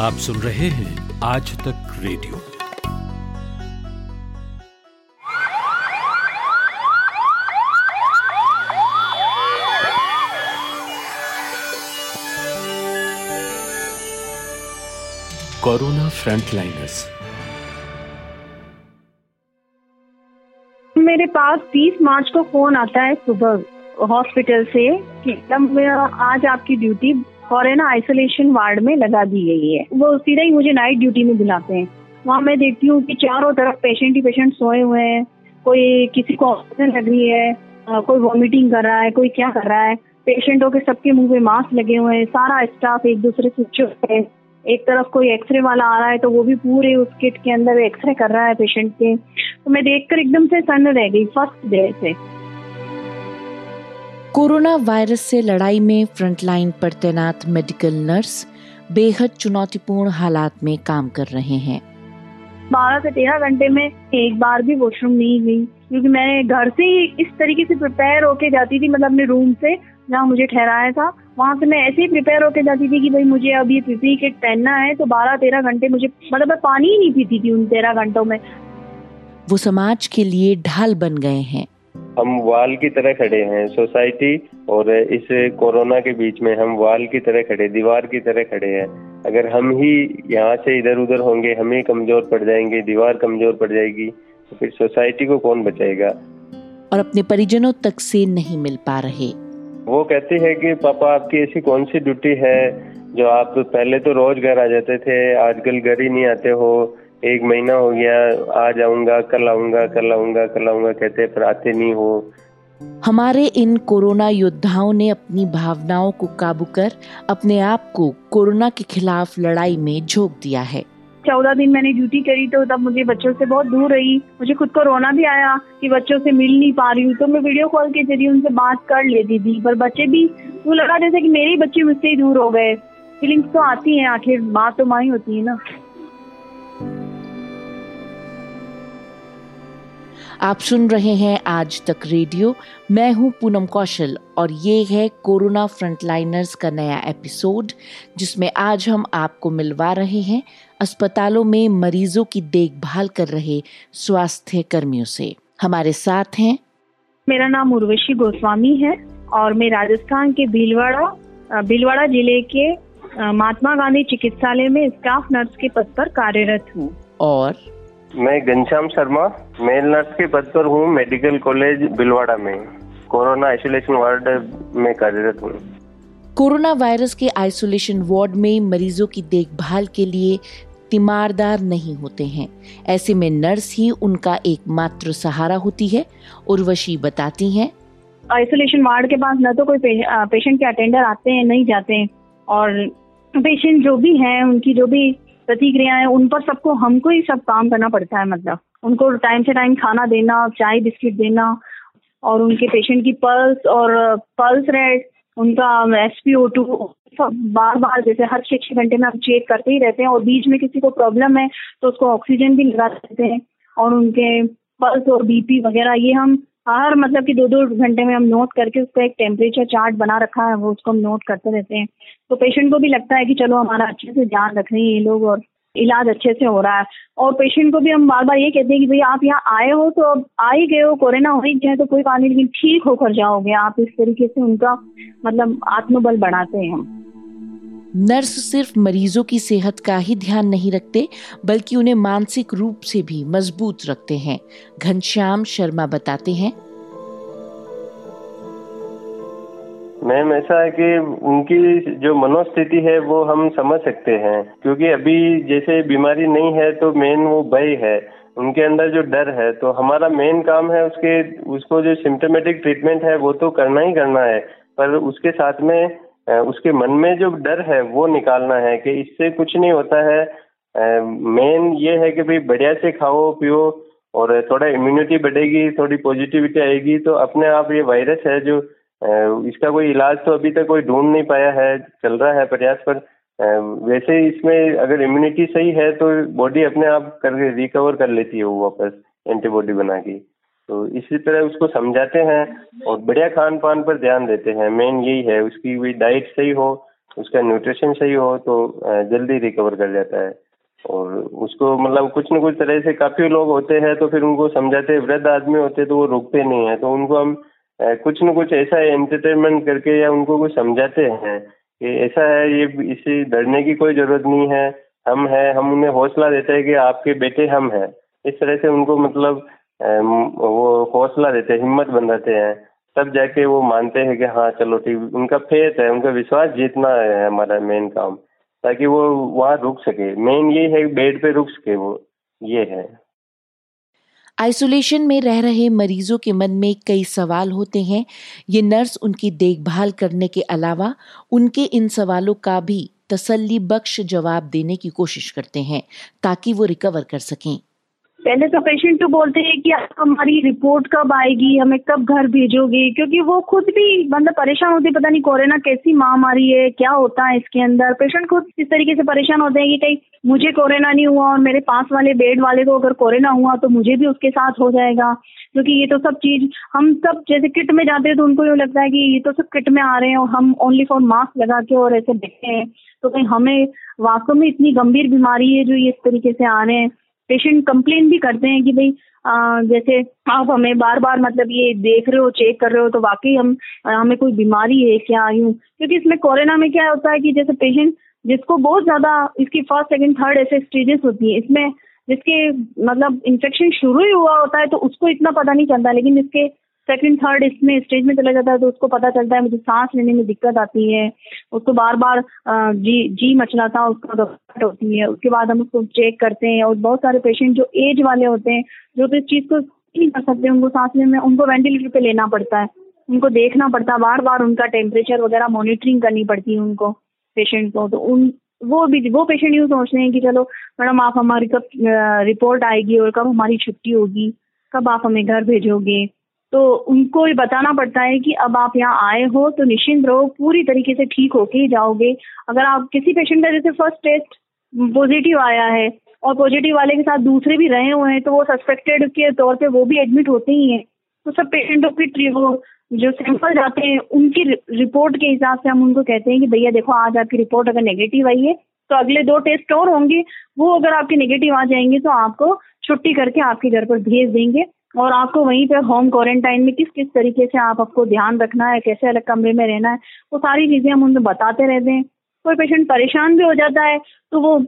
आप सुन रहे हैं आज तक रेडियो। Corona frontliners. मेरे पास 30 मार्च को फ़ोन आता है सुबह हॉस्पिटल से कि तब आज आपकी ड्यूटी फॉरन आइसोलेशन वार्ड में लगा दी गई है। वो सीधा ही मुझे नाइट ड्यूटी में बुलाते हैं। वहाँ मैं देखती हूँ कि चारों तरफ़ पेशेंट ही पेशेंट सोए हुए हैं। कोई किसी को ऑक्सीजन लग रही है कोई वॉमिटिंग कर रहा है, कोई क्या कर रहा है। पेशेंटों के सबके मुँह पे मास्क लगे हुए हैं। सारा स्टाफ एक दूसरे से चुप है। एक तरफ़ कोई एक्सरे वाला आ रहा है तो वो भी पूरे उस किट के अंदर एक्सरे कर रहा है पेशेंट के। तो मैं देखकर एकदम से सन्न रह गई, फ़र्स्ट डे से। कोरोना वायरस से लड़ाई में फ्रंटलाइन पर तैनात मेडिकल नर्स बेहद चुनौतीपूर्ण हालात में काम कर रहे हैं। बारह से तेरह घंटे में एक बार भी वॉशरूम नहीं गई क्योंकि मैं घर से ही इस तरीके से प्रिपेयर होके जाती थी मतलब अपने रूम से जहाँ मुझे ठहराया था वहाँ से मैं ऐसे ही प्रिपेयर होके जाती थी कि भाई मुझे अब ये पीपी किट पहनना है तो बारह तेरह घंटे मुझे मतलब मैं पानी ही नहीं पीती थी उन तेरह घंटों में। वो समाज के लिए ढाल बन गए हैं। हम वाल की तरह खड़े हैं। सोसाइटी और इस कोरोना के बीच में हम वाल की तरह खड़े दीवार की तरह खड़े हैं। अगर हम ही यहाँ से इधर उधर होंगे हम ही कमज़ोर पड़ जाएँगे दीवार कमज़ोर पड़ जाएगी तो फिर सोसाइटी को कौन बचाएगा? और अपने परिजनों तक से नहीं मिल पा रहे। वो कहती है कि पापा आपकी ऐसी कौन सी ड्यूटी है जो आप पहले तो रोज घर आ जाते थे आजकल घर ही नहीं आते हो एक महीना हो गया आ जाऊँगा कल आऊँगा कल आऊँगा कल आऊँगा कहते पर आते नहीं हो। हमारे इन कोरोना योद्धाओं ने अपनी भावनाओं को काबू कर अपने आप को कोरोना के खिलाफ लड़ाई में झोंक दिया है। चौदह दिन मैंने ड्यूटी करी तो तब मुझे बच्चों से बहुत दूर रही। मुझे खुद को रोना भी आया कि बच्चों से मिल नहीं पा रही हूँ तो मैं वीडियो कॉल के ज़रिए उनसे बात कर लेती थी। पर बच्चे भी वो लगा जैसे कि मेरे ही बच्चे मुझसे ही दूर हो गए। फीलिंग्स तो आती हैं आखिर माँ तो माँ ही होती है ना। आप सुन रहे हैं आज तक रेडियो। मैं हूँ पूनम कौशल और ये है कोरोना फ्रंटलाइनर्स का नया एपिसोड जिसमें आज हम आपको मिलवा रहे हैं अस्पतालों में मरीजों की देखभाल कर रहे स्वास्थ्य कर्मियों से। हमारे साथ हैं। मेरा नाम उर्वशी गोस्वामी है और मैं राजस्थान के भीलवाड़ा भीलवाड़ा ज़िले के महात्मा गांधी चिकित्सालय में स्टाफ नर्स के पद पर कार्यरत हूँ। और मैं घनश्याम शर्मा मेल नर्स के पद पर हूँ मेडिकल कॉलेज बिलवाड़ा में। कोरोना आइसोलेशन वार्ड में कार्यरत हूँ। कोरोना वायरस के आइसोलेशन वार्ड में मरीजों की देखभाल के लिए तीमारदार नहीं होते हैं। ऐसे में नर्स ही उनका एकमात्र सहारा होती है उर्वशी बताती हैं। आइसोलेशन वार्ड के पास न तो कोई पेशेंट के अटेंडर आते हैं नहीं जाते हैं। और पेशेंट जो भी हैं उनकी जो भी प्रतिक्रियाएँ, उन पर सबको हमको ही सब काम करना पड़ता है मतलब। उनको टाइम से टाइम खाना देना, चाय, बिस्किट देना, और उनके पेशेंट की पल्स और पल्स रेट उनका एस पी ओ टू सब बार बार जैसे हर छः छः घंटे में हम चेक करते ही रहते हैं, और बीच में किसी को प्रॉब्लम है तो उसको ऑक्सीजन भी लगा देते हैं, और उनके पल्स और बीपी वगैरह, ये हम हर मतलब कि दो दो घंटे में हम नोट करके उसका एक टेम्परेचर चार्ट बना रखा है, वो उसको हम नोट करते रहते हैं। तो पेशेंट को भी लगता है कि चलो हमारा अच्छे से ध्यान रख रहे हैं ये लोग और इलाज अच्छे से हो रहा है। और पेशेंट को भी हम बार बार ये कहते हैं कि भाई आप यहाँ आए हो तो अब आ ही गए हो, कोरोना हो ही गया तो कोई बात नहीं, लेकिन ठीक होकर जाओगे आप। इस तरीके से उनका मतलब आत्मबल बढ़ाते हैं हम। नर्स सिर्फ़ मरीजों की सेहत का ही ध्यान नहीं रखते, बल्कि उन्हें मानसिक रूप से भी मज़बूत रखते हैं। घनश्याम शर्मा बताते हैं। मैम, ऐसा है कि उनकी जो मनोस्थिति है, वो हम समझ सकते हैं। क्योंकि अभी जैसे बीमारी नहीं है तो मेन वो भय है। उनके अंदर जो डर है तो हमारा मेन काम है उसके, उसको जो सिम्टोमेटिक ट्रीटमेंट है, वो तो करना ही करना है। पर उसके साथ में उसके मन में जो डर है, वो निकालना है कि इससे कुछ नहीं होता है। मेन ये है कि भाई बढ़िया से खाओ, पियो और थोड़ा इम्यूनिटी बढ़ेगी, थोड़ी पॉजिटिविटी आएगी। तो अपने आप ये वायरस है जो इसका कोई इलाज तो अभी तक कोई ढूंढ नहीं पाया है, चल रहा है प्रयास, पर वैसे इसमें अगर इम्यूनिटी सही है तो बॉडी अपने आप कर रिकवर कर लेती है वो वापस एंटीबॉडी बना के। तो इसी तरह उसको समझाते हैं और बढ़िया खान पान पर ध्यान देते हैं। मेन यही है, उसकी भी डाइट सही हो, उसका न्यूट्रिशन सही हो तो जल्दी रिकवर कर जाता है। और उसको मतलब कुछ न कुछ तरह से काफ़ी लोग होते हैं तो फिर उनको समझाते वृद्ध आदमी होते तो वो रुकते नहीं है। तो उनको हम कुछ न कुछ ऐसा एंटरटेनमेंट करके या उनको कुछ समझाते हैं कि ऐसा है, ये इसे डरने की कोई ज़रूरत नहीं है। हम है, हम उन्हें हौसला देते हैं कि आपके बेटे हम हैं। इस तरह से उनको मतलब वो हौसला देते हैं, हिम्मत बनाते हैं। तब जाके वो मानते हैं कि हाँ चलो ठीक, उनका फेथ है, उनका विश्वास जीतना है हमारा मेन काम, ताकि वो वहाँ रुक सके। मेन ये है बेड पे रुक सके वो, ये है। आइसोलेशन में रह रहे मरीजों के मन में कई सवाल होते हैं। ये नर्स उनकी देखभाल करने के अलावा, उनके इन सवालों का भी तसल्ली बख्श जवाब देने की कोशिश करते हैं, ताकि वो रिकवर कर सकें। पहले तो पेशेंट तो बोलते हैं कि आप हमारी रिपोर्ट कब आएगी, हमें कब घर भेजोगे? क्योंकि वो खुद भी मतलब परेशान होते पता नहीं कोरोना कैसी महामारी है, क्या होता है इसके अंदर। पेशेंट खुद इस तरीके से परेशान होते हैं कि कहीं मुझे कोरोना नहीं हुआ और मेरे पास वाले बेड वाले को अगर कोरोना हुआ तो मुझे भी उसके साथ हो जाएगा। क्योंकि ये तो सब चीज़, हम सब जैसे किट में जाते हैं तो उनको ये लगता है कि ये तो सब किट में आ रहे हैं और हम ओनली फॉर मास्क लगा के और ऐसे देखते हैं। तो कहीं हमें वास्तव में इतनी गंभीर बीमारी है जो ये इस तरीके से आ रहे हैं। पेशेंट कंप्लेन भी करते हैं कि भाई जैसे आप हमें बार बार मतलब ये देख रहे हो चेक कर रहे हो तो वाकई हम हमें कोई बीमारी है क्या यूँ? क्योंकि इसमें कोरोना में क्या होता है कि जैसे पेशेंट जिसको बहुत ज़्यादा इसकी फ़र्स्ट सेकंड थर्ड ऐसे स्टेजेस होती है, इसमें जिसके मतलब इन्फेक्शन शुरू ही हुआ होता है तो उसको इतना पता नहीं चलता, लेकिन इसके सेकंड थर्ड इसमें स्टेज में चला जाता है तो उसको पता चलता है, मुझे सांस लेने में दिक्कत आती है। उसको बार बार जी जी मचलाता उसको घबराहट होती है। उसके बाद हम उसको चेक करते हैं और बहुत सारे पेशेंट जो एज वाले होते हैं, जो तो इस चीज़ को नहीं कर सकते, उनको सांस लेने में, उनको वेंटिलेटर पे लेना पड़ता है। उनको देखना पड़ता है बार बार उनका टेम्परेचर वगैरह मॉनिटरिंग करनी पड़ती है उनको पेशेंट को। तो उन, वो भी, वो पेशेंट यूँ सोचते हैं कि चलो, मैडम, आप हमारी कब रिपोर्ट आएगी और कब हमारी छुट्टी होगी? कब आप हमें घर भेजोगे? तो उनको ये बताना पड़ता है कि अब आप यहाँ आए हो तो निश्चिंत रहो, पूरी तरीके से ठीक होके ही जाओगे। अगर आप किसी पेशेंट का जैसे फ़र्स्ट टेस्ट पॉजिटिव आया है और पॉजिटिव वाले के साथ दूसरे भी रहे हुए हैं तो वो सस्पेक्टेड के तौर पे वो भी एडमिट होते ही हैं। तो सब पेशेंटों की वो जो सैंपल जाते हैं, उनकी रिपोर्ट के हिसाब से हम उनको कहते हैं कि भैया देखो, आज आपकी रिपोर्ट अगर नेगेटिव आई है तो अगले दो टेस्ट और होंगे। वो अगर आपके नेगेटिव आ जाएँगे तो आपको छुट्टी करके आपके घर पर भेज देंगे। और आपको वहीं पे होम क्वारंटाइन में किस किस तरीके से आप आपको ध्यान रखना है, कैसे अलग कमरे में रहना है, वो सारी चीज़ें हम उनको बताते रहते हैं। कोई पेशेंट परेशान भी हो जाता है तो वो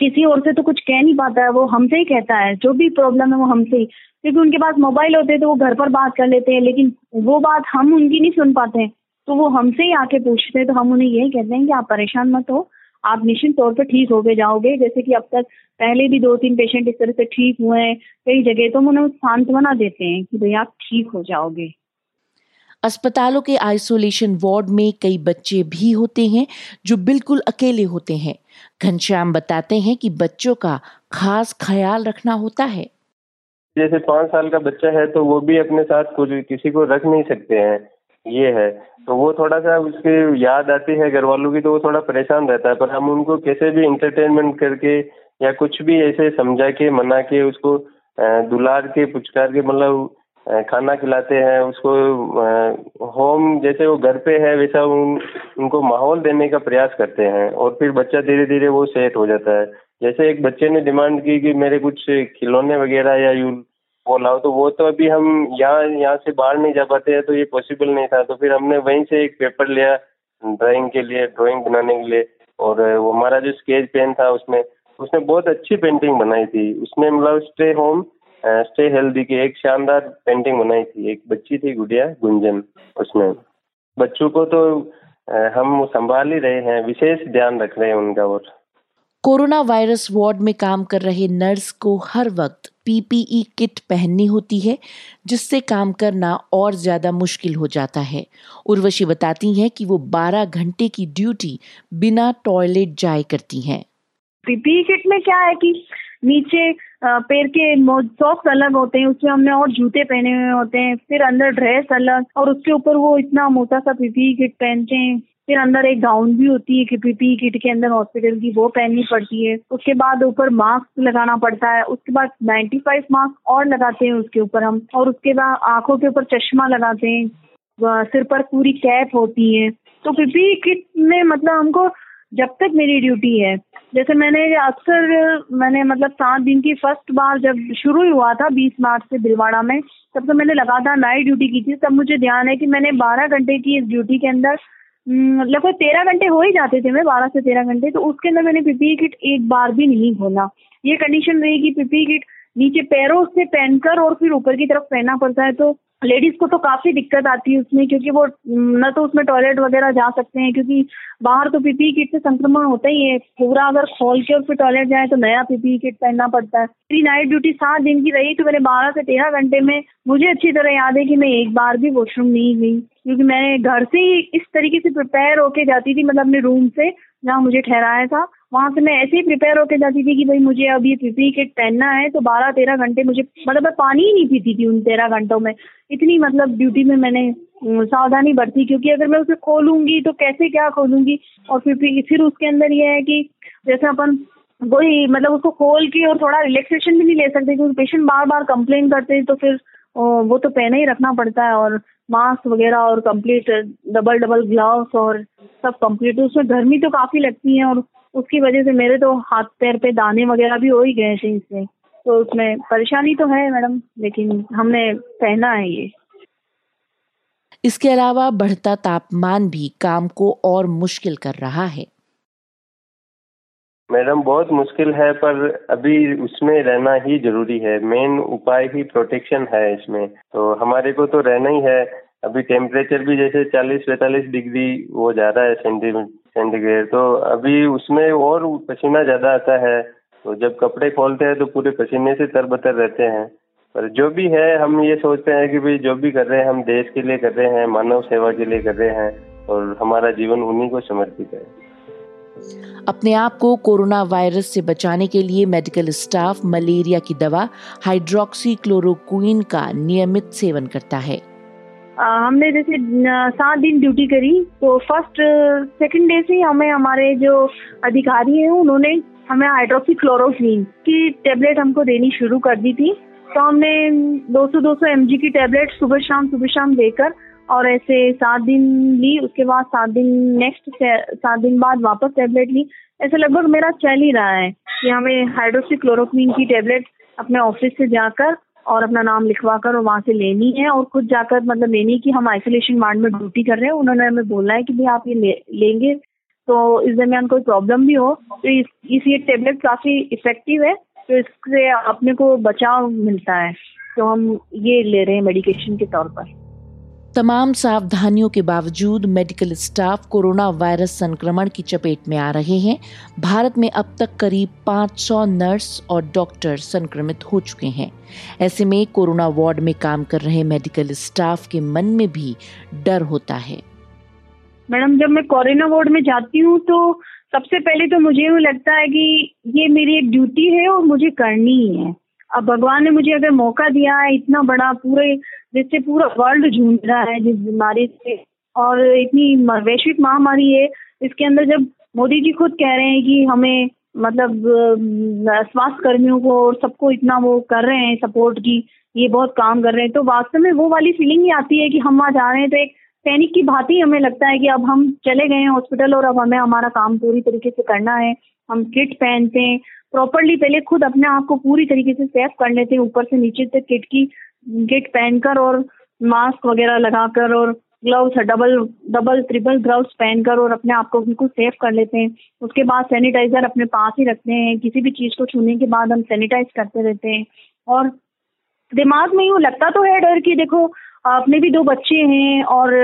किसी और से तो कुछ कह नहीं पाता है, वो हमसे ही कहता है, जो भी प्रॉब्लम है वो हमसे ही। क्योंकि उनके पास मोबाइल होते हैं तो वो घर पर बात कर लेते हैं, लेकिन वो बात हम उनकी नहीं सुन पाते हैं तो वो हमसे ही आके पूछते हैं तो हम उन्हें यही कहते हैं कि आप परेशान मत हो आप निश्चित तौर पर ठीक हो गए जाओगे। जैसे कि अब तक पहले भी दो तीन पेशेंट इस तरह से ठीक हुए हैं कई जगह तो हम उन्हें सांत्वना देते हैं कि भाई आप ठीक हो जाओगे। अस्पतालों के आइसोलेशन वार्ड में कई बच्चे भी होते हैं जो बिल्कुल अकेले होते हैं। घनश्याम बताते हैं कि बच्चों का खास ख्याल रखना होता है। जैसे पाँच साल का बच्चा है तो वो भी अपने साथ कुछ किसी को रख नहीं सकते हैं। ये है। तो वो थोड़ा सा उसकी याद आती है घर वालों की तो वो थोड़ा परेशान रहता है। पर हम उनको कैसे भी इंटरटेनमेंट करके या कुछ भी ऐसे समझा के मना के उसको दुलार के पुचकार के मतलब खाना खिलाते हैं उसको होम जैसे वो घर पे है वैसा उन, उनको माहौल देने का प्रयास करते हैं। और फिर बच्चा धीरे धीरे वो सेट हो जाता है। जैसे एक बच्चे ने डिमांड की कि मेरे कुछ खिलौने वगैरह या यू वो लाओ तो वो तो अभी हम यहाँ यहाँ से बाहर नहीं जा पाते हैं तो ये पॉसिबल नहीं था। तो फिर हमने वहीं से एक पेपर लिया ड्राइंग के लिए ड्राइंग बनाने के लिए। और वो हमारा जो स्केच पेन था उसमें, उसने बहुत अच्छी पेंटिंग बनाई थी। उसमें मतलब स्टे होम स्टे हेल्दी की एक शानदार पेंटिंग बनाई थी। एक बच्ची थी, गुड़िया, गुंजन, उसमें। बच्चों को तो हम संभाल ही रहे हैं, विशेष ध्यान रख रहे हैं उनका और। कोरोना वायरस वार्ड में काम कर रहे नर्स को हर वक्त पीपीई किट पहननी होती है, जिससे काम करना और ज़्यादा मुश्किल हो जाता है। उर्वशी बताती हैं कि वो 12 घंटे की ड्यूटी बिना टॉयलेट जाए करती हैं। पीपीई किट में क्या है कि नीचे पैर के सॉक्स अलग होते हैं, उसमें हमने और जूते पहने हुए होते हैं, फिर अंदर ड्रेस अलग, और उसके ऊपर वो इतना मोटा सा पीपीई किट पहनते हैं। फिर अंदर एक गाउन भी होती है कि पीपी किट के अंदर हॉस्पिटल की, वो पहननी पड़ती है। उसके बाद ऊपर मास्क लगाना पड़ता है। उसके बाद 95 मास्क और लगाते हैं उसके ऊपर हम। और उसके बाद आँखों के ऊपर चश्मा लगाते हैं। सिर पर पूरी कैप होती है। तो पीपी किट में मतलब हमको जब तक मेरी ड्यूटी है, जैसे मैंने अक्सर, मैंने मतलब सात दिन की फ़र्स्ट बार जब शुरू ही हुआ था बीस मार्च से भिलवाड़ा में, तब तो मैंने लगातार नाइट ड्यूटी की थी। तब मुझे ध्यान है कि मैंने बारह घंटे की इस ड्यूटी के अंदर लगभग तेरह घंटे हो ही जाते थे मैं, बारह से तेरह घंटे तो उसके अंदर मैंने पीपी किट एक बार भी नहीं खोला। ये कंडीशन रही कि पीपी किट नीचे पैरों से पहनकर और फिर ऊपर की तरफ़ पहनना पड़ता है तो लेडीज़ को तो काफ़ी दिक्कत आती है उसमें, क्योंकि वो न तो उसमें टॉयलेट वगैरह जा सकते हैं, क्योंकि बाहर तो पीपी किट से संक्रमण होता ही है। पूरा अगर खोल के और फिर टॉयलेट जाए तो नया पीपी किट पहनना पड़ता है। मेरी नाइट ड्यूटी सात दिन की रही तो मैंने बारह से तेरह घंटे में, मुझे अच्छी तरह याद है कि मैं एक बार भी वॉशरूम नहीं गई, क्योंकि मैं घर से ही इस तरीके से प्रिपेयर होके जाती थी मतलब अपने रूम से जहाँ मुझे ठहराया था, वहाँ से मैं ऐसे ही प्रिपेयर होकर जाती थी कि भाई मुझे अब ये पीपी किट पहनना है तो बारह तेरह घंटे मुझे मतलब मैं पानी ही नहीं पीती थी उन तेरह घंटों में। इतनी मतलब ड्यूटी में मैंने सावधानी बरती क्योंकि अगर मैं उसे खोलूँगी तो कैसे क्या खोलूँगी? और फिर फिर उसके अंदर ये है कि जैसे अपन वही मतलब उसको खोल के और थोड़ा रिलैक्सेशन भी नहीं ले सकते क्योंकि पेशेंट बार बार कंप्लेन करते हैं तो फिर वो तो पहना ही रखना पड़ता है और मास्क वगैरह और कंप्लीट डबल डबल ग्लव्स और सब कंप्लीट उसमें गर्मी तो काफ़ी लगती है और उसकी वजह से मेरे तो हाथ पैर पे दाने वगैरह भी हो ही गए थे इससे तो उसमें परेशानी तो है मैडम, लेकिन हमने पहना है ये। इसके अलावा बढ़ता तापमान भी काम को और मुश्किल कर रहा है। मैडम, बहुत मुश्किल है, पर अभी उसमें रहना ही ज़रूरी है। मेन उपाय ही प्रोटेक्शन है इसमें। तो हमारे को तो रहना ही है। अभी टेम्परेचर भी जैसे चालीस पैंतालीस डिग्री वो जा रहा है सेंटीग्रेड तो अभी उसमें और पसीना ज़्यादा आता है। तो जब कपड़े खोलते हैं तो पूरे पसीने से तरबतर रहते हैं। पर जो भी है, हम ये सोचते हैं कि भाई, जो भी कर रहे हैं, हम देश के लिए कर रहे हैं, मानव सेवा के लिए कर रहे हैं, और हमारा जीवन उन्हीं को समर्पित है। अपने आप को कोरोना वायरस से बचाने के लिए मेडिकल स्टाफ मलेरिया की दवा हाइड्रोक्सी क्लोरोक्वीन का नियमित सेवन करता है। हमने जैसे सात दिन ड्यूटी करी तो फ़र्स्ट सेकंड डे से हमें हमारे जो अधिकारी हैं, उन्होंने हमें हाइड्रोक्सी क्लोरोक्वीन की टेबलेट हमको देनी शुरू कर दी थी। तो हमने 200-200 एमजी की टेबलेट सुबह शाम सुबह शाम देकर और ऐसे सात दिन ली उसके बाद सात दिन नेक्स्ट सात दिन बाद वापस टेबलेट ली। ऐसे लगभग मेरा चल ही रहा है कि हमें हाइड्रोक्सीक्लोरोक्वीन की टेबलेट अपने ऑफ़िस से जाकर और अपना नाम लिखवा कर और वहाँ से लेनी है और खुद जाकर मतलब लेनी कि हम आइसोलेशन वार्ड में ड्यूटी कर रहे हैं। उन्होंने हमें बोलना है कि भाई आप ये ले, लेंगे। तो इस दरमियान कोई प्रॉब्लम भी हो तो इस इस ये टेबलेट काफ़ी इफ़ेक्टिव है तो इससे अपने को बचाव मिलता है। तो हम ये ले रहे हैं मेडिकेशन के तौर पर। तमाम सावधानियों के बावजूद मेडिकल स्टाफ कोरोना वायरस संक्रमण की चपेट में आ रहे हैं। भारत में अब तक करीब 500 नर्स और डॉक्टर संक्रमित हो चुके हैं। ऐसे में कोरोना वार्ड में काम कर रहे मेडिकल स्टाफ के मन में भी डर होता है। मैडम, जब मैं कोरोना वार्ड में जाती हूँ तो सबसे पहले तो मुझे यूँ लगता है कि ये मेरी एक ड्यूटी है और मुझे करनी ही है। अब भगवान ने मुझे अगर मौका दिया है, इतना बड़ा पूरे जिससे पूरा वर्ल्ड जूझ रहा है जिस बीमारी से। और इतनी वैश्विक महामारी है, इसके अंदर जब मोदी जी खुद कह रहे हैं कि हमें मतलब स्वास्थ्य कर्मियों को और सबको इतना वो कर रहे हैं सपोर्ट की, ये बहुत काम कर रहे हैं तो वास्तव में वो वाली फीलिंग ही आती है कि हम वहाँ जा रहे हैं तो एक सैनिक की भांति हमें लगता है कि अब हम चले गए हैं हॉस्पिटल और अब हमें हमारा काम पूरी तरीके से करना है। हम किट पहनते हैं प्रॉपरली पहले खुद अपने आप को पूरी तरीके से सेफ़ कर लेते हैं, ऊपर से नीचे तक किट की किट पहनकर और मास्क वगैरह लगाकर और gloves double double triple gloves पहनकर और अपने आप को बिल्कुल सेफ़ कर लेते हैं। उसके बाद सैनिटाइजर अपने पास ही रखते हैं। किसी भी चीज़ को छूने के बाद हम सैनिटाइज करते रहते हैं। और दिमाग में यूँ लगता तो है डर कि देखो अपने भी दो बच्चे हैं और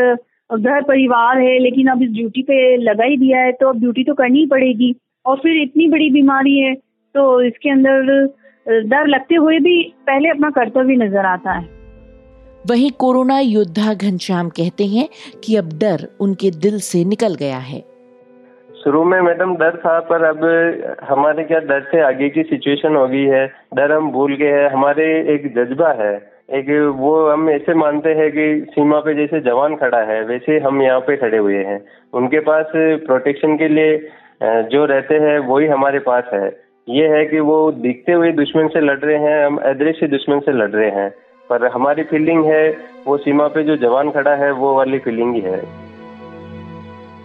घर परिवार है, लेकिन अब इस ड्यूटी पे लगा ही दिया है तो अब ड्यूटी तो करनी ही पड़ेगी। और फिर इतनी बड़ी बीमारी है तो इसके अंदर डर लगते हुए भी पहले अपना कर्तव्य नज़र आता है। वही कोरोना योद्धा घनश्याम कहते हैं कि अब डर उनके दिल से निकल गया है। शुरू में मैडम डर था पर अब हमारे क्या डर से आगे की सिचुएशन हो गई है। डर हम भूल गए हैं। हमारे एक जज्बा है। एक वो हम ऐसे मानते हैं कि सीमा पे जैसे जवान खड़ा है वैसे हम यहाँ पे खड़े हुए हैं। उनके पास प्रोटेक्शन के लिए जो रहते हैं वही हमारे पास है। ये है कि वो दिखते हुए दुश्मन से लड़ रहे हैं, हम अदृश्य दुश्मन से लड़ रहे हैं। पर हमारी फीलिंग है, वो सीमा पे जो जवान खड़ा है, वो वाली फीलिंग ही है।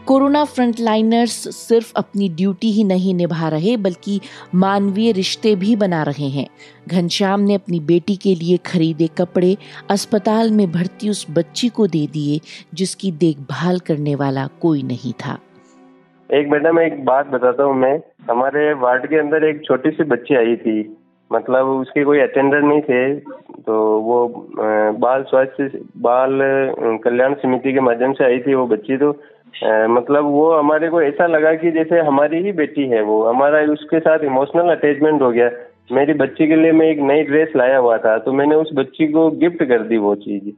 कोरोना फ्रंटलाइनर्स सिर्फ़ अपनी ड्यूटी ही नहीं निभा रहे, बल्कि मानवीय रिश्ते भी बना रहे हैं। घनश्याम ने अपनी बेटी के लिए खरीदे कपड़े, अस्पताल में भर्ती उस बच्ची को दे दिए, जिसकी देखभाल करने वाला कोई नहीं था। एक मैडम एक बात बताता हूँ, मैं, हमारे वार्ड के अंदर एक छोटी सी बच्ची आई थी मतलब उसके कोई अटेंडर नहीं थे तो वो बाल स्वास्थ्य, बाल कल्याण समिति के माध्यम से आई थी वो बच्ची तो मतलब वो हमारे को ऐसा लगा कि जैसे हमारी ही बेटी है वो, हमारा उसके साथ इमोशनल अटैचमेंट हो गया। मेरी बच्ची के लिए मैं एक नई ड्रेस लाया हुआ था तो मैंने उस बच्ची को गिफ्ट कर दी वो चीज़।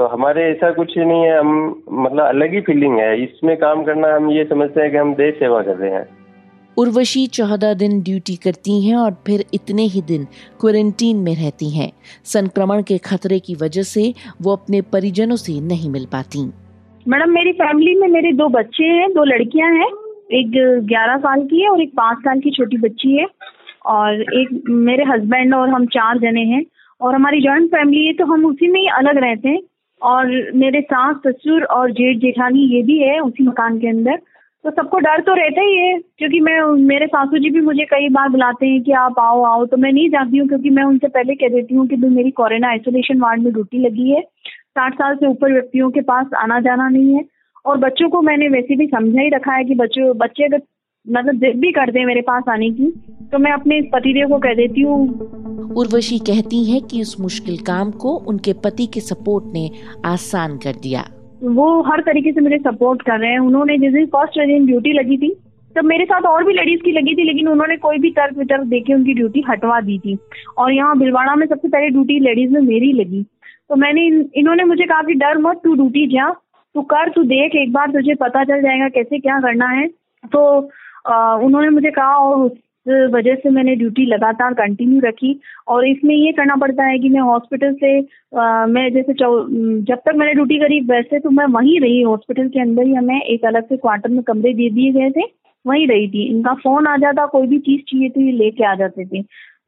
तो हमारे ऐसा कुछ नहीं है हम मतलब अलग ही फीलिंग है। इसमें काम करना हम ये समझते हैं कि हम देश सेवा कर रहे हैं। उर्वशी चौदह दिन ड्यूटी करती हैं और फिर इतने ही दिन क्वारंटीन में रहती हैं। संक्रमण के खतरे की वजह से वो अपने परिजनों से नहीं मिल पाती। मैडम मेरी फैमिली में मेरे दो बच्चे हैं दो लड़कियाँ हैं। एक ग्यारह साल की है और एक पाँच साल की छोटी बच्ची है। और एक मेरे हस्बैंड और हम चार जने हैं। और हमारी जॉइंट फैमिली है तो हम उसी में ही अलग रहते हैं। और मेरे सास, ससुर और जेठ जेठानी ये भी है उसी मकान के अंदर। तो सबको डर तो रहता ही है, क्योंकि मैं, मेरे सासू जी भी मुझे कई बार बुलाते हैं कि आप आओ आओ। तो मैं नहीं जाती हूँ, क्योंकि मैं उनसे पहले कह देती हूँ कि भाई मेरी कोरोना आइसोलेशन वार्ड में ड्यूटी लगी है। साठ साल से ऊपर व्यक्तियों के पास आना जाना नहीं है। और बच्चों को मैंने वैसे भी समझा ही रखा है कि बच्चों, बच्चे अगर मतलब जिद भी कर दे मेरे पास आने की तो मैं अपने पतिदेव को कह देती हूँ। उर्वशी कहती है कि उस मुश्किल काम को उनके पति के सपोर्ट ने आसान कर दिया। वो हर तरीके से मुझे सपोर्ट कर रहे हैं। उन्होंने जिस दिन फ़र्स्ट दिन ड्यूटी लगी थी तब मेरे साथ और भी लेडीज़ की लगी थी लेकिन उन्होंने कोई भी तर्क वितर्क देके उनकी ड्यूटी हटवा दी थी। और यहाँ भिलवाड़ा में सबसे पहले ड्यूटी लेडीज़ में मेरी लगी। तो मैंने इन, इन्होंने मुझे कहा कि डर मत तू ड्यूटी जा तू कर तू देख एक बार तुझे पता चल जाएगा कैसे क्या करना है। तो उन्होंने मुझे कहा और उस वजह से मैंने ड्यूटी लगातार कंटिन्यू रखी और इसमें ये करना पड़ता है कि मैं हॉस्पिटल से आ, मैं जैसे जब तक मैंने ड्यूटी करी वैसे तो मैं वहीं रही हॉस्पिटल के अंदर ही हमें एक अलग से क्वार्टर में कमरे दे दिए गए थे वहीं रही थी। इनका फ़ोन आ जाता कोई भी चीज़ चाहिए थी ये लेके आ जाते थे।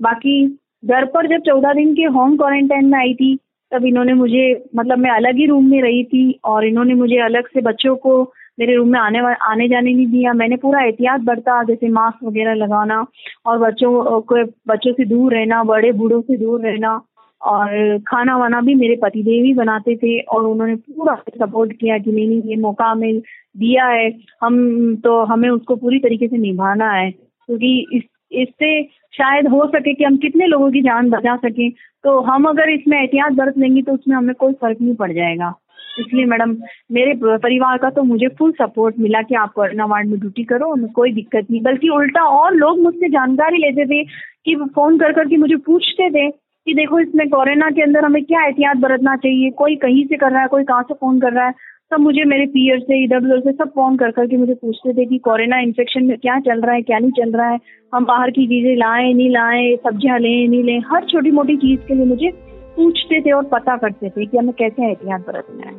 बाकी घर पर जब चौदह दिन के होम क्वारंटाइन में आई थी तब इन्होंने मुझे मतलब मैं अलग ही रूम में रही थी और इन्होंने मुझे अलग से बच्चों को मेरे रूम में आने आने जाने नहीं दिया। मैंने पूरा एहतियात बरता, जैसे मास्क वगैरह लगाना और बच्चों को, बच्चों से दूर रहना, बड़े बूढ़ों से दूर रहना और खाना वाना भी मेरे पतिदेव ही बनाते थे और उन्होंने पूरा सपोर्ट किया कि नहीं नहीं, ये मौका हमें दिया है। हम तो हमें उसको पूरी तरीके से निभाना है। क्योंकि इस, इससे शायद हो सके कि हम कितने लोगों की जान बचा सकें। तो हम अगर इसमें एहतियात बरत लेंगे तो उसमें हमें कोई फ़र्क नहीं पड़ जाएगा। इसलिए मैडम, मेरे परिवार का तो मुझे फुल सपोर्ट मिला कि आप कोरोना वार्ड में ड्यूटी करो कोई दिक्कत नहीं। बल्कि उल्टा और लोग मुझसे जानकारी लेते थे कि फ़ोन कर करके मुझे पूछते थे कि देखो इसमें कोरोना के अंदर हमें क्या एहतियात बरतना चाहिए? कोई कहीं से कर रहा है, कोई कहाँ से फ़ोन कर रहा है? सब मुझे मेरे पीयर से इधर उधर से सब फ़ोन कर करके मुझे पूछते थे कि कोरोना इन्फेक्शन में क्या चल रहा है, क्या नहीं चल रहा है? हम बाहर की चीज़ें लाएँ, नहीं लाएँ, सब्ज़ियाँ लें, नहीं लें, हर छोटी मोटी चीज़ के लिए मुझे पूछते थे और पता करते थे कि हमें कैसे एहतियात बरतना है।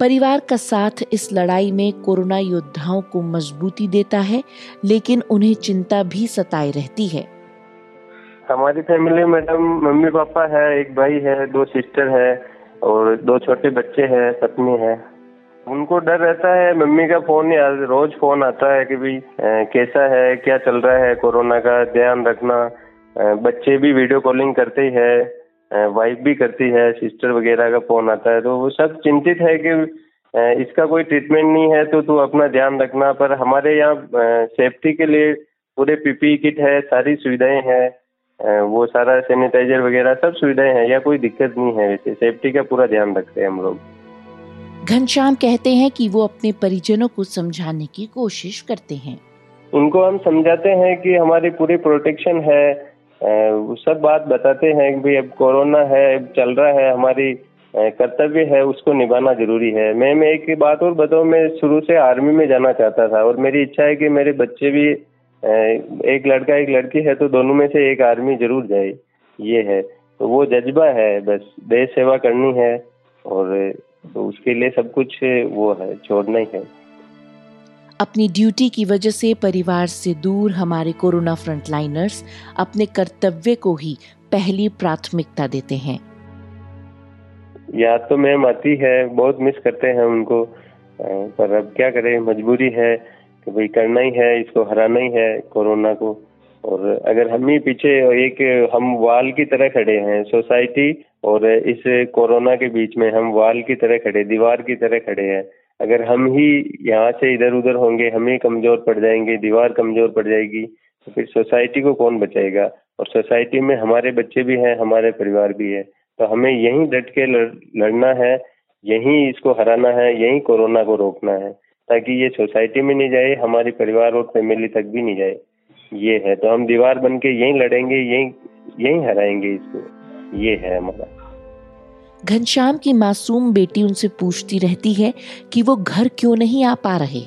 परिवार का साथ इस लड़ाई में कोरोना योद्धाओं को मजबूती देता है लेकिन उन्हें चिंता भी सताए रहती है। हमारी फैमिली मैडम मम्मी पापा है एक भाई है दो सिस्टर है और दो छोटे बच्चे हैं पत्नी है। उनको डर रहता है मम्मी का फ़ोन रोज फ़ोन आता है कि भाई कैसा है क्या चल रहा है कोरोना का? ध्यान रखना। बच्चे भी वीडियो कॉलिंग करते ही है वाइफ भी करती है सिस्टर वगैरह का फ़ोन आता है तो वो सब चिंतित है कि इसका कोई ट्रीटमेंट नहीं है तो तू अपना ध्यान रखना पर हमारे यहाँ सेफ्टी के लिए पूरे पीपी किट है सारी सुविधाएँ हैं वो सारा सैनिटाइजर वगैरह सब सुविधाएँ हैं या कोई दिक्कत नहीं है वैसे सेफ्टी का पूरा ध्यान रखते हैं हम लोग। घनश्याम कहते हैं कि वो अपने परिजनों को समझाने की कोशिश करते हैं। उनको हम समझाते हैं कि हमारी पूरी प्रोटेक्शन है सब बात बताते हैं कि भाई, अब कोरोना है, अब चल रहा है, हमारी कर्तव्य है, उसको निभाना ज़रूरी है। मैं मैं एक बात और बताऊँ, मैं शुरू से आर्मी में जाना चाहता था और मेरी इच्छा है कि मेरे बच्चे भी एक लड़का, एक लड़की है तो दोनों में से एक आर्मी ज़रूर जाए। ये है। तो वो जज्बा है, बस, देश सेवा करनी है और तो उसके लिए सब कुछ वो है, छोड़ना ही है। अपनी ड्यूटी की वजह से परिवार से दूर हमारे कोरोना फ्रंटलाइनर्स अपने कर्तव्य को ही पहली प्राथमिकता देते हैं। याद तो मैम आती है, बहुत मिस करते हैं उनको। पर अब क्या करें, मजबूरी है कि भाई करना ही है, इसको हराना ही है कोरोना को। और अगर हम ही पीछे एक हम वाल की तरह खड़े हैं, सोसाइटी और इस कोरोना के बीच में हम वाल की तरह खड़े, दीवार की तरह खड़े हैं अगर हम ही यहाँ से इधर उधर होंगे, हम कमज़ोर पड़ जाएँगे, दीवार कमज़ोर पड़ जाएगी तो फिर सोसाइटी को कौन बचाएगा? और सोसाइटी में हमारे बच्चे भी हैं, हमारे परिवार भी है तो हमें यहीं डट के लड़ना है, यहीं इसको हराना है, यहीं कोरोना को रोकना है, ताकि ये सोसाइटी में नहीं जाए, हमारे परिवार और फैमिली तक भी नहीं जाए। ये है तो हम दीवार बन के यहीं लड़ेंगे, यहीं यहीं हराएँगे इसको। ये है हमारा। घनश्याम की मासूम बेटी उनसे पूछती रहती है कि वो घर क्यों नहीं आ पा रहे।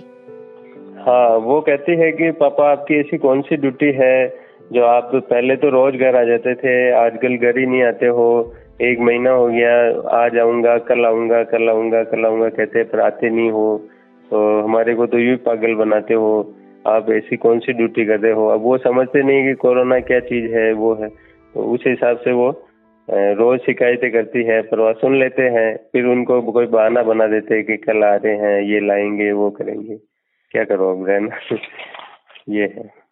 हाँ वो कहती है कि, पापा, आपकी ऐसी कौन सी ड्यूटी है जो आप पहले तो रोज घर आ जाते थे, आजकल घर ही नहीं आते हो। एक महीना हो गया आ जाऊँगा कल आऊँगा कल आऊँगा कल आऊँगा, कहते पर आते नहीं हो। तो हमारे को तो यूँ पागल बनाते हो। आप ऐसी कौन सी ड्यूटी कर रहे हो? अब वो समझते नहीं कि कोरोना क्या चीज़ है, वो है। तो उस हिसाब से वो रोज शिकायतें करती है पर वह सुन लेते हैं, फिर उनको कोई बहाना बना देते हैं कि कल आ रहे हैं, ये लाएँगे, वो करेंगे। क्या करो अब, रहना ये है।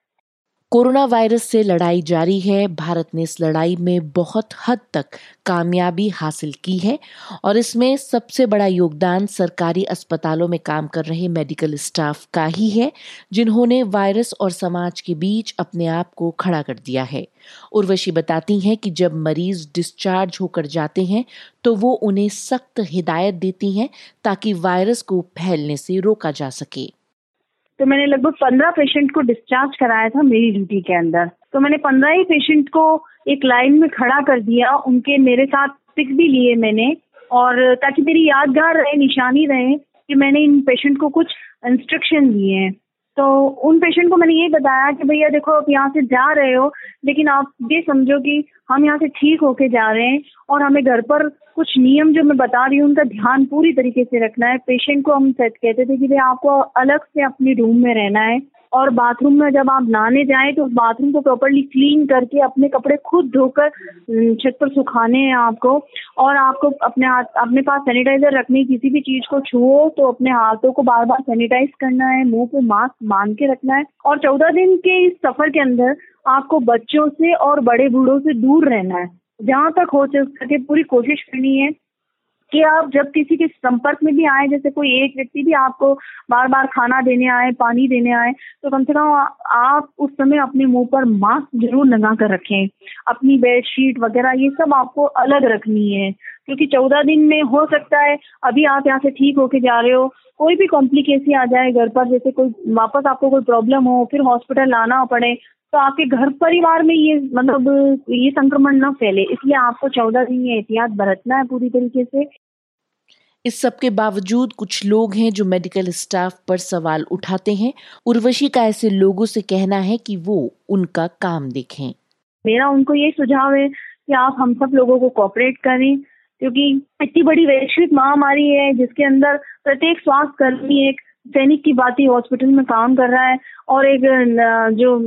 कोरोना वायरस से लड़ाई जारी है। भारत ने इस लड़ाई में बहुत हद तक कामयाबी हासिल की है और इसमें सबसे बड़ा योगदान सरकारी अस्पतालों में काम कर रहे मेडिकल स्टाफ का ही है, जिन्होंने वायरस और समाज के बीच अपने आप को खड़ा कर दिया है। उर्वशी बताती हैं कि जब मरीज़ डिस्चार्ज होकर जाते हैं तो वो उन्हें सख्त हिदायत देती हैं ताकि वायरस को फैलने से रोका जा सके। तो मैंने लगभग पंद्रह पेशेंट को डिस्चार्ज कराया था मेरी ड्यूटी के अंदर। तो मैंने पंद्रह ही पेशेंट को एक लाइन में खड़ा कर दिया उनके मेरे साथ पिक भी लिए मैंने। और ताकि मेरी यादगार रहे, निशानी रहे कि मैंने इन पेशेंट को कुछ इंस्ट्रक्शन दिए हैं। तो उन पेशेंट को मैंने ये बताया कि भैया देखो, आप यहाँ से जा रहे हो, लेकिन आप ये समझो कि हम यहाँ से ठीक होके जा रहे हैं और हमें घर पर कुछ नियम जो मैं बता रही हूँ, उनका ध्यान पूरी तरीके से रखना है। पेशेंट को हम सेट कहते थे कि भाई आपको अलग से अपने रूम में रहना है। और बाथरूम में जब आप नहाने जाएँ तो बाथरूम को प्रॉपरली क्लीन करके अपने कपड़े खुद धोकर छत पर सुखाने हैं आपको। और आपको अपने हाथ, अपने पास सैनिटाइजर रखने किसी भी चीज़ को छुओ तो अपने हाथों को बार बार सैनिटाइज करना है, मुँह पे मास्क बाँध के रखना है। और चौदह दिन के इस सफ़र के अंदर आपको बच्चों से और बड़े बूढ़ों से दूर रहना है। जहाँ तक हो सके पूरी कोशिश करनी है कि आप जब किसी के संपर्क में भी आए, जैसे कोई एक व्यक्ति भी आपको बार बार खाना देने आए, पानी देने आए तो कम से कम आप उस समय अपने मुँह पर मास्क ज़रूर लगा कर रखें। अपनी बेडशीट वगैरह, ये सब आपको अलग रखनी है। क्योंकि चौदह दिन में हो सकता है अभी आप यहाँ से ठीक होके जा रहे हो। कोई भी कॉम्प्लिकेसी आ जाए घर पर जैसे कोई वापस आपको कोई प्रॉब्लम हो फिर हॉस्पिटल लाना पड़े तो आपके घर परिवार में ये मतलब ये संक्रमण न फैले। इसलिए आपको चौदह दिन ये एहतियात बरतना है पूरी तरीके से। इस सब के बावजूद कुछ लोग हैं जो मेडिकल स्टाफ पर सवाल उठाते हैं। उर्वशी का ऐसे लोगों से कहना है कि वो उनका काम देखें। मेरा उनको ये सुझाव है कि आप हम सब लोगों को कॉपरेट करें। क्योंकि इतनी बड़ी वैश्विक महामारी है, जिसके अंदर प्रत्येक स्वास्थ्य कर्मी एक सैनिक की बात ही हॉस्पिटल में काम कर रहा है और एक जो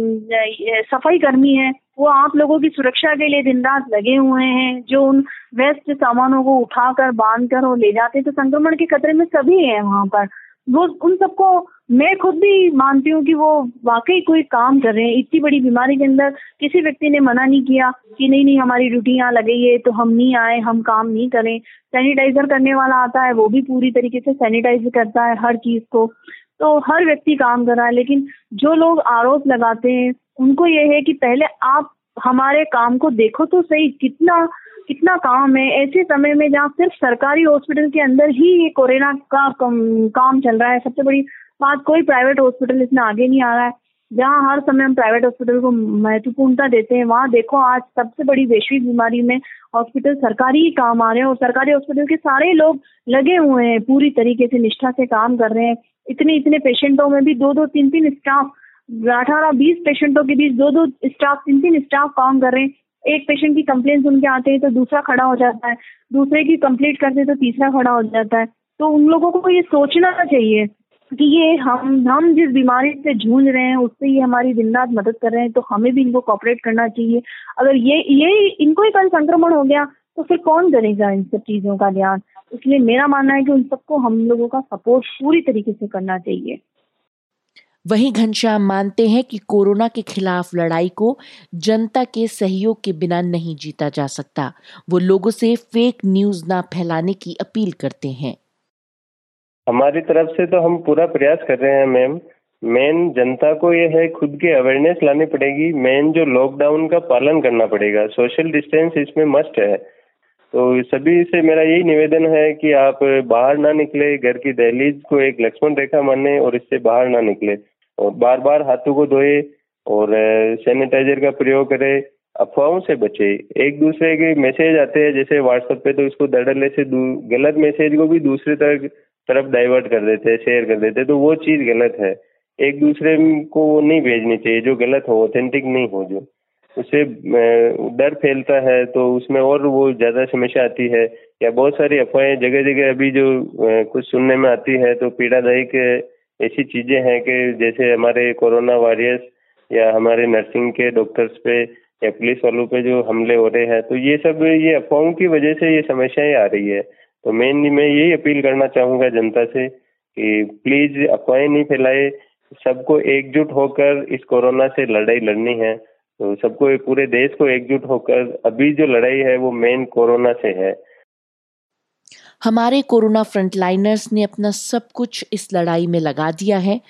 सफ़ाई कर्मी है, वो आप लोगों की सुरक्षा के लिए दिन रात लगे हुए हैं, जो उन वेस्ट सामानों को उठाकर बाँध कर और ले जाते हैं। तो संक्रमण के खतरे में सभी है वहाँ पर। वो, उन सबको मैं खुद भी मानती हूँ कि वो वाकई कोई काम कर रहे हैं। इतनी बड़ी बीमारी के अंदर किसी व्यक्ति ने मना नहीं किया कि नहीं नहीं, हमारी ड्यूटी यहाँ लगी है तो हम नहीं आए, हम काम नहीं करें। सैनिटाइजर करने वाला आता है, वो भी पूरी तरीके से सैनिटाइज करता है हर चीज़ को। तो हर व्यक्ति काम कर रहा है, लेकिन जो लोग आरोप लगाते हैं, उनको ये है कि पहले आप हमारे काम को देखो तो सही, कितना कितना काम है। ऐसे समय में जहाँ सिर्फ़ सरकारी हॉस्पिटल के अंदर ही ये कोरोना का काम चल रहा है, सबसे बड़ी बात कोई प्राइवेट हॉस्पिटल इसमें आगे नहीं आ रहा है। जहाँ हर समय हम प्राइवेट हॉस्पिटल को महत्वपूर्णता देते हैं, वहाँ देखो आज सबसे बड़ी वैश्विक बीमारी में हॉस्पिटल सरकारी ही काम आ रहे हैं और सरकारी हॉस्पिटल के सारे लोग लगे हुए हैं, पूरी तरीके से निष्ठा से काम कर रहे हैं। इतने इतने पेशेंटों में भी दो दो तीन तीन स्टाफ अठारह बीस पेशेंटों के बीच दो दो स्टाफ तीन तीन स्टाफ काम कर रहे हैं। एक पेशेंट की कंप्लेन सुन के आते हैं तो दूसरा खड़ा हो जाता है, दूसरे की कंप्लीट करते हैं तो तीसरा खड़ा हो जाता है। तो उन लोगों को ये सोचना चाहिए कि ये हम हम जिस बीमारी से जूझ रहे हैं, उससे ये हमारी दिन रात मदद कर रहे हैं तो हमें भी इनको कॉपरेट करना चाहिए। अगर ये ये इनको ही कल संक्रमण हो गया तो फिर कौन करेगा इन सब चीज़ों का ध्यान? इसलिए मेरा मानना है कि उन सबको हम लोगों का सपोर्ट पूरी तरीके से करना चाहिए। वहीं घनश्याम मानते हैं कि कोरोना के खिलाफ लड़ाई को जनता के सहयोग के बिना नहीं जीता जा सकता। वो लोगों से फेक न्यूज़ ना फैलाने की अपील करते हैं। हमारी तरफ़ से तो हम पूरा प्रयास कर रहे हैं मैम मेन जनता को ये है, खुद की अवेयरनेस लानी पड़ेगी. मेन जो लॉकडाउन का पालन करना पड़ेगा. सोशल डिस्टेंस इसमें मस्ट है. तो सभी से मेरा यही निवेदन है कि आप बाहर ना निकले, घर की दहलीज को एक लक्ष्मण रेखा माने और इससे बाहर ना निकले। और बार बार हाथों को धोए और सैनिटाइजर का प्रयोग करें, अफवाहों से बचे। एक दूसरे के मैसेज आते हैं, जैसे व्हाट्सएप पे तो उसको दड़ले से गलत मैसेज को भी दूसरे तरफ़ तरफ़ डाइवर्ट कर देते हैं शेयर कर देते हैं तो वो चीज़ गलत है। एक दूसरे को वो नहीं भेजनी चाहिए, जो गलत हो ऑथेंटिक नहीं हो, जो। उससे डर फैलता है तो उसमें और वो ज़्यादा समस्या आती है। या बहुत सारी अफवाहें जगह जगह अभी जो कुछ सुनने में आती है तो पीड़ादायक ऐसी चीज़ें हैं कि जैसे हमारे कोरोना वॉरियर्स या हमारे नर्सिंग के डॉक्टर्स पे या पुलिस वालों पे जो हमले हो रहे हैं तो ये सब, ये अफवाहों की वजह से ये समस्याएँ आ रही है। तो मेनली मैं यही अपील करना चाहूँगा जनता से कि प्लीज़ अफवाहें नहीं फैलाए। सबको एकजुट होकर इस कोरोना से लड़ाई लड़नी है। तो सबको पूरे देश को एकजुट होकर अभी जो लड़ाई है वो मेन कोरोना से है। हमारे कोरोना फ्रंटलाइनर्स ने अपना सब कुछ इस लड़ाई में लगा दिया है।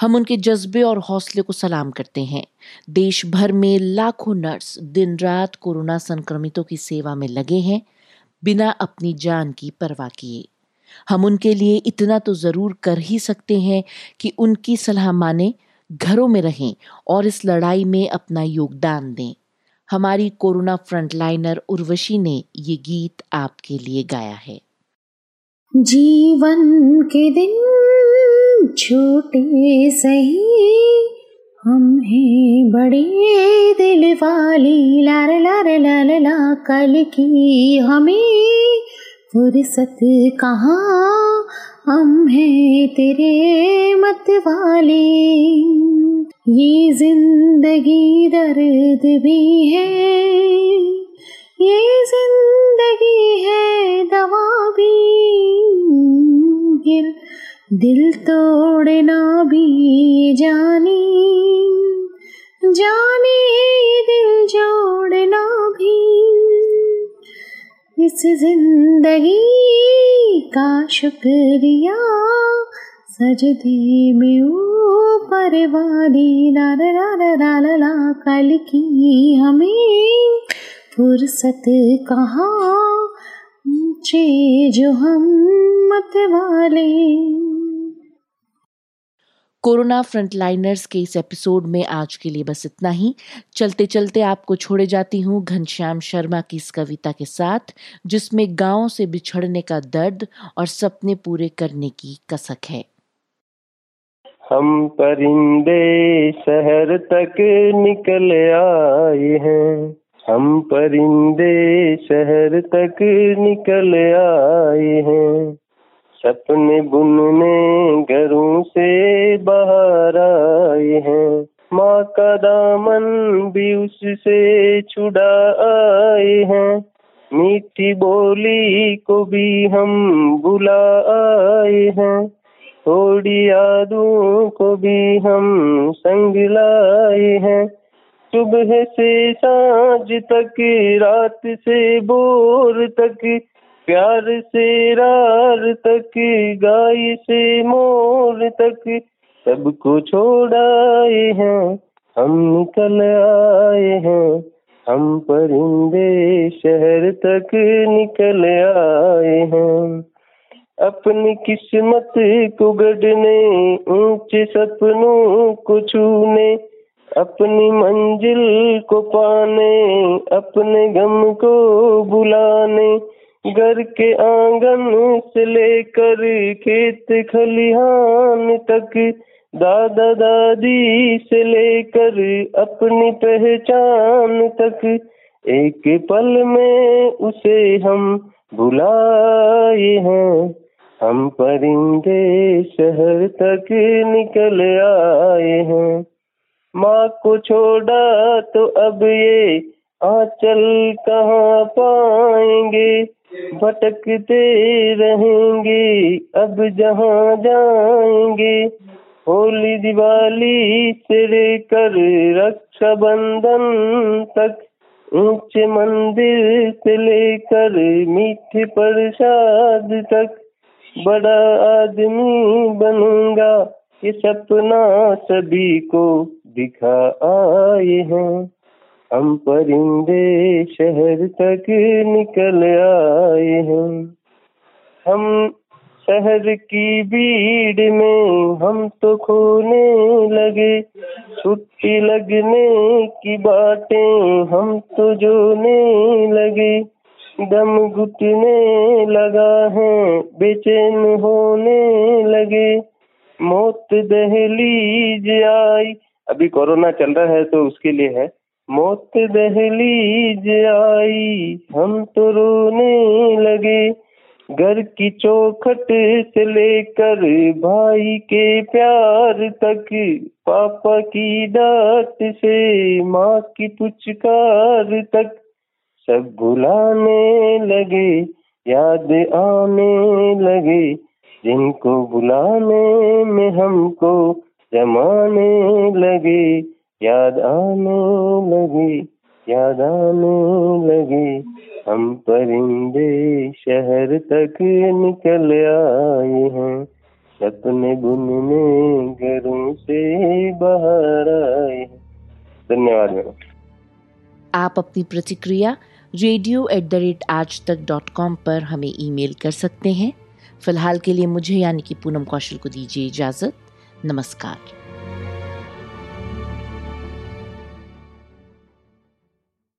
हम उनके जज्बे और हौसले को सलाम करते हैं। देश भर में लाखों नर्स दिन रात कोरोना संक्रमितों की सेवा में लगे हैं। बिना अपनी जान की परवाह किए। हम उनके लिए इतना तो ज़रूर कर ही सकते हैं कि उनकी सलाह माने, घरों में रहें और इस लड़ाई में अपना योगदान दें। हमारी कोरोना फ्रंटलाइनर उर्वशी ने ये गीत आपके लिए गाया है। जीवन के दिन छोटे सही हम हैं बड़े दिल वाली, लार लार, लाल, ला, कल की हमें फुर्सत कहाँ? हम हैं तेरे मत वाले। ये ज़िंदगी दर्द भी है, ये ज़िंदगी है दवा भी। गिर दिल तोड़ना भी जानी, जाने दिल जोड़ना भी। इस ज़िंदगी का शुक्रिया, सजदे में ला ला ला ला कल की हमें फुर्सत कहाँ जो हम मत वाले कोरोना फ्रंटलाइनर्स के इस एपिसोड में आज के लिए बस इतना ही। चलते चलते आपको छोड़े जाती हूँ घनश्याम शर्मा की इस कविता के साथ, जिसमें गाँव से बिछड़ने का दर्द और सपने पूरे करने की कसक है। हम परिंदे शहर तक निकल आए हैं। हम परिंदे शहर तक निकल आए हैं। सपने बुनने घरों से बाहर आए हैं। माँ का दामन भी उससे छुड़ा आए हैं। मीठी बोली को भी हम बुला आए हैं। थोड़ी यादों को भी हम संग लाए हैं। सुबह से साँझ तक, रात से बोर तक प्यार से रार तक, गाय से मोर तक, सबको छोड़ाए हैं, हम निकल आए हैं, हम परिंदे शहर तक निकल आए हैं। अपनी किस्मत को गढ़ने, ऊँचे सपनों को छूने, अपनी मंजिल को पाने, अपने गम को बुलाने घर के आँगन से लेकर खेत खलिहान तक, दादा दादी से लेकर अपनी पहचान तक, एक पल में उसे हम भुलाए हैं। हम परिंदे शहर तक निकल आए हैं। माँ को छोड़ा तो अब ये आंचल कहाँ पाएँगे? भटकते रहेंगे, अब जहाँ जाएँगे। होली दिवाली से लेकर रक्षाबंधन तक, ऊँचे मंदिर से लेकर मीठे प्रसाद तक, बड़ा आदमी बनूँगा। ये सपना सभी को दिखा आए हैं। हम परिंदे शहर तक निकल आए हैं। हम शहर की भीड़ में हम तो खोने लगे। छुट्टी लगने की बातें हम तो जोने लगे। दम घुटने लगा है, बेचैन होने लगे। मौत दहलीज आई। अभी कोरोना चल रहा है तो उसके लिए है। मौत दहलीज आई, हम तो रोने लगे। घर की चौखट से लेकर भाई के प्यार तक, पापा की डांट से, माँ की पुचकार तक। सब भुलाने लगे, याद आने लगे। जिनको बुलाने में हमको जमाने लगे। याद आने लगे याद आने लगे। हम परिंदे शहर तक निकल आए हैं। सपने बुनने घरों से बाहर आए धन्यवाद मैडम। आप अपनी प्रतिक्रिया रेडियो एट द रेट आज तक डॉट कॉम पर हमें ईमेल कर सकते हैं। फ़िलहाल के लिए मुझे यानी कि पूनम कौशल को दीजिए इजाज़त। नमस्कार।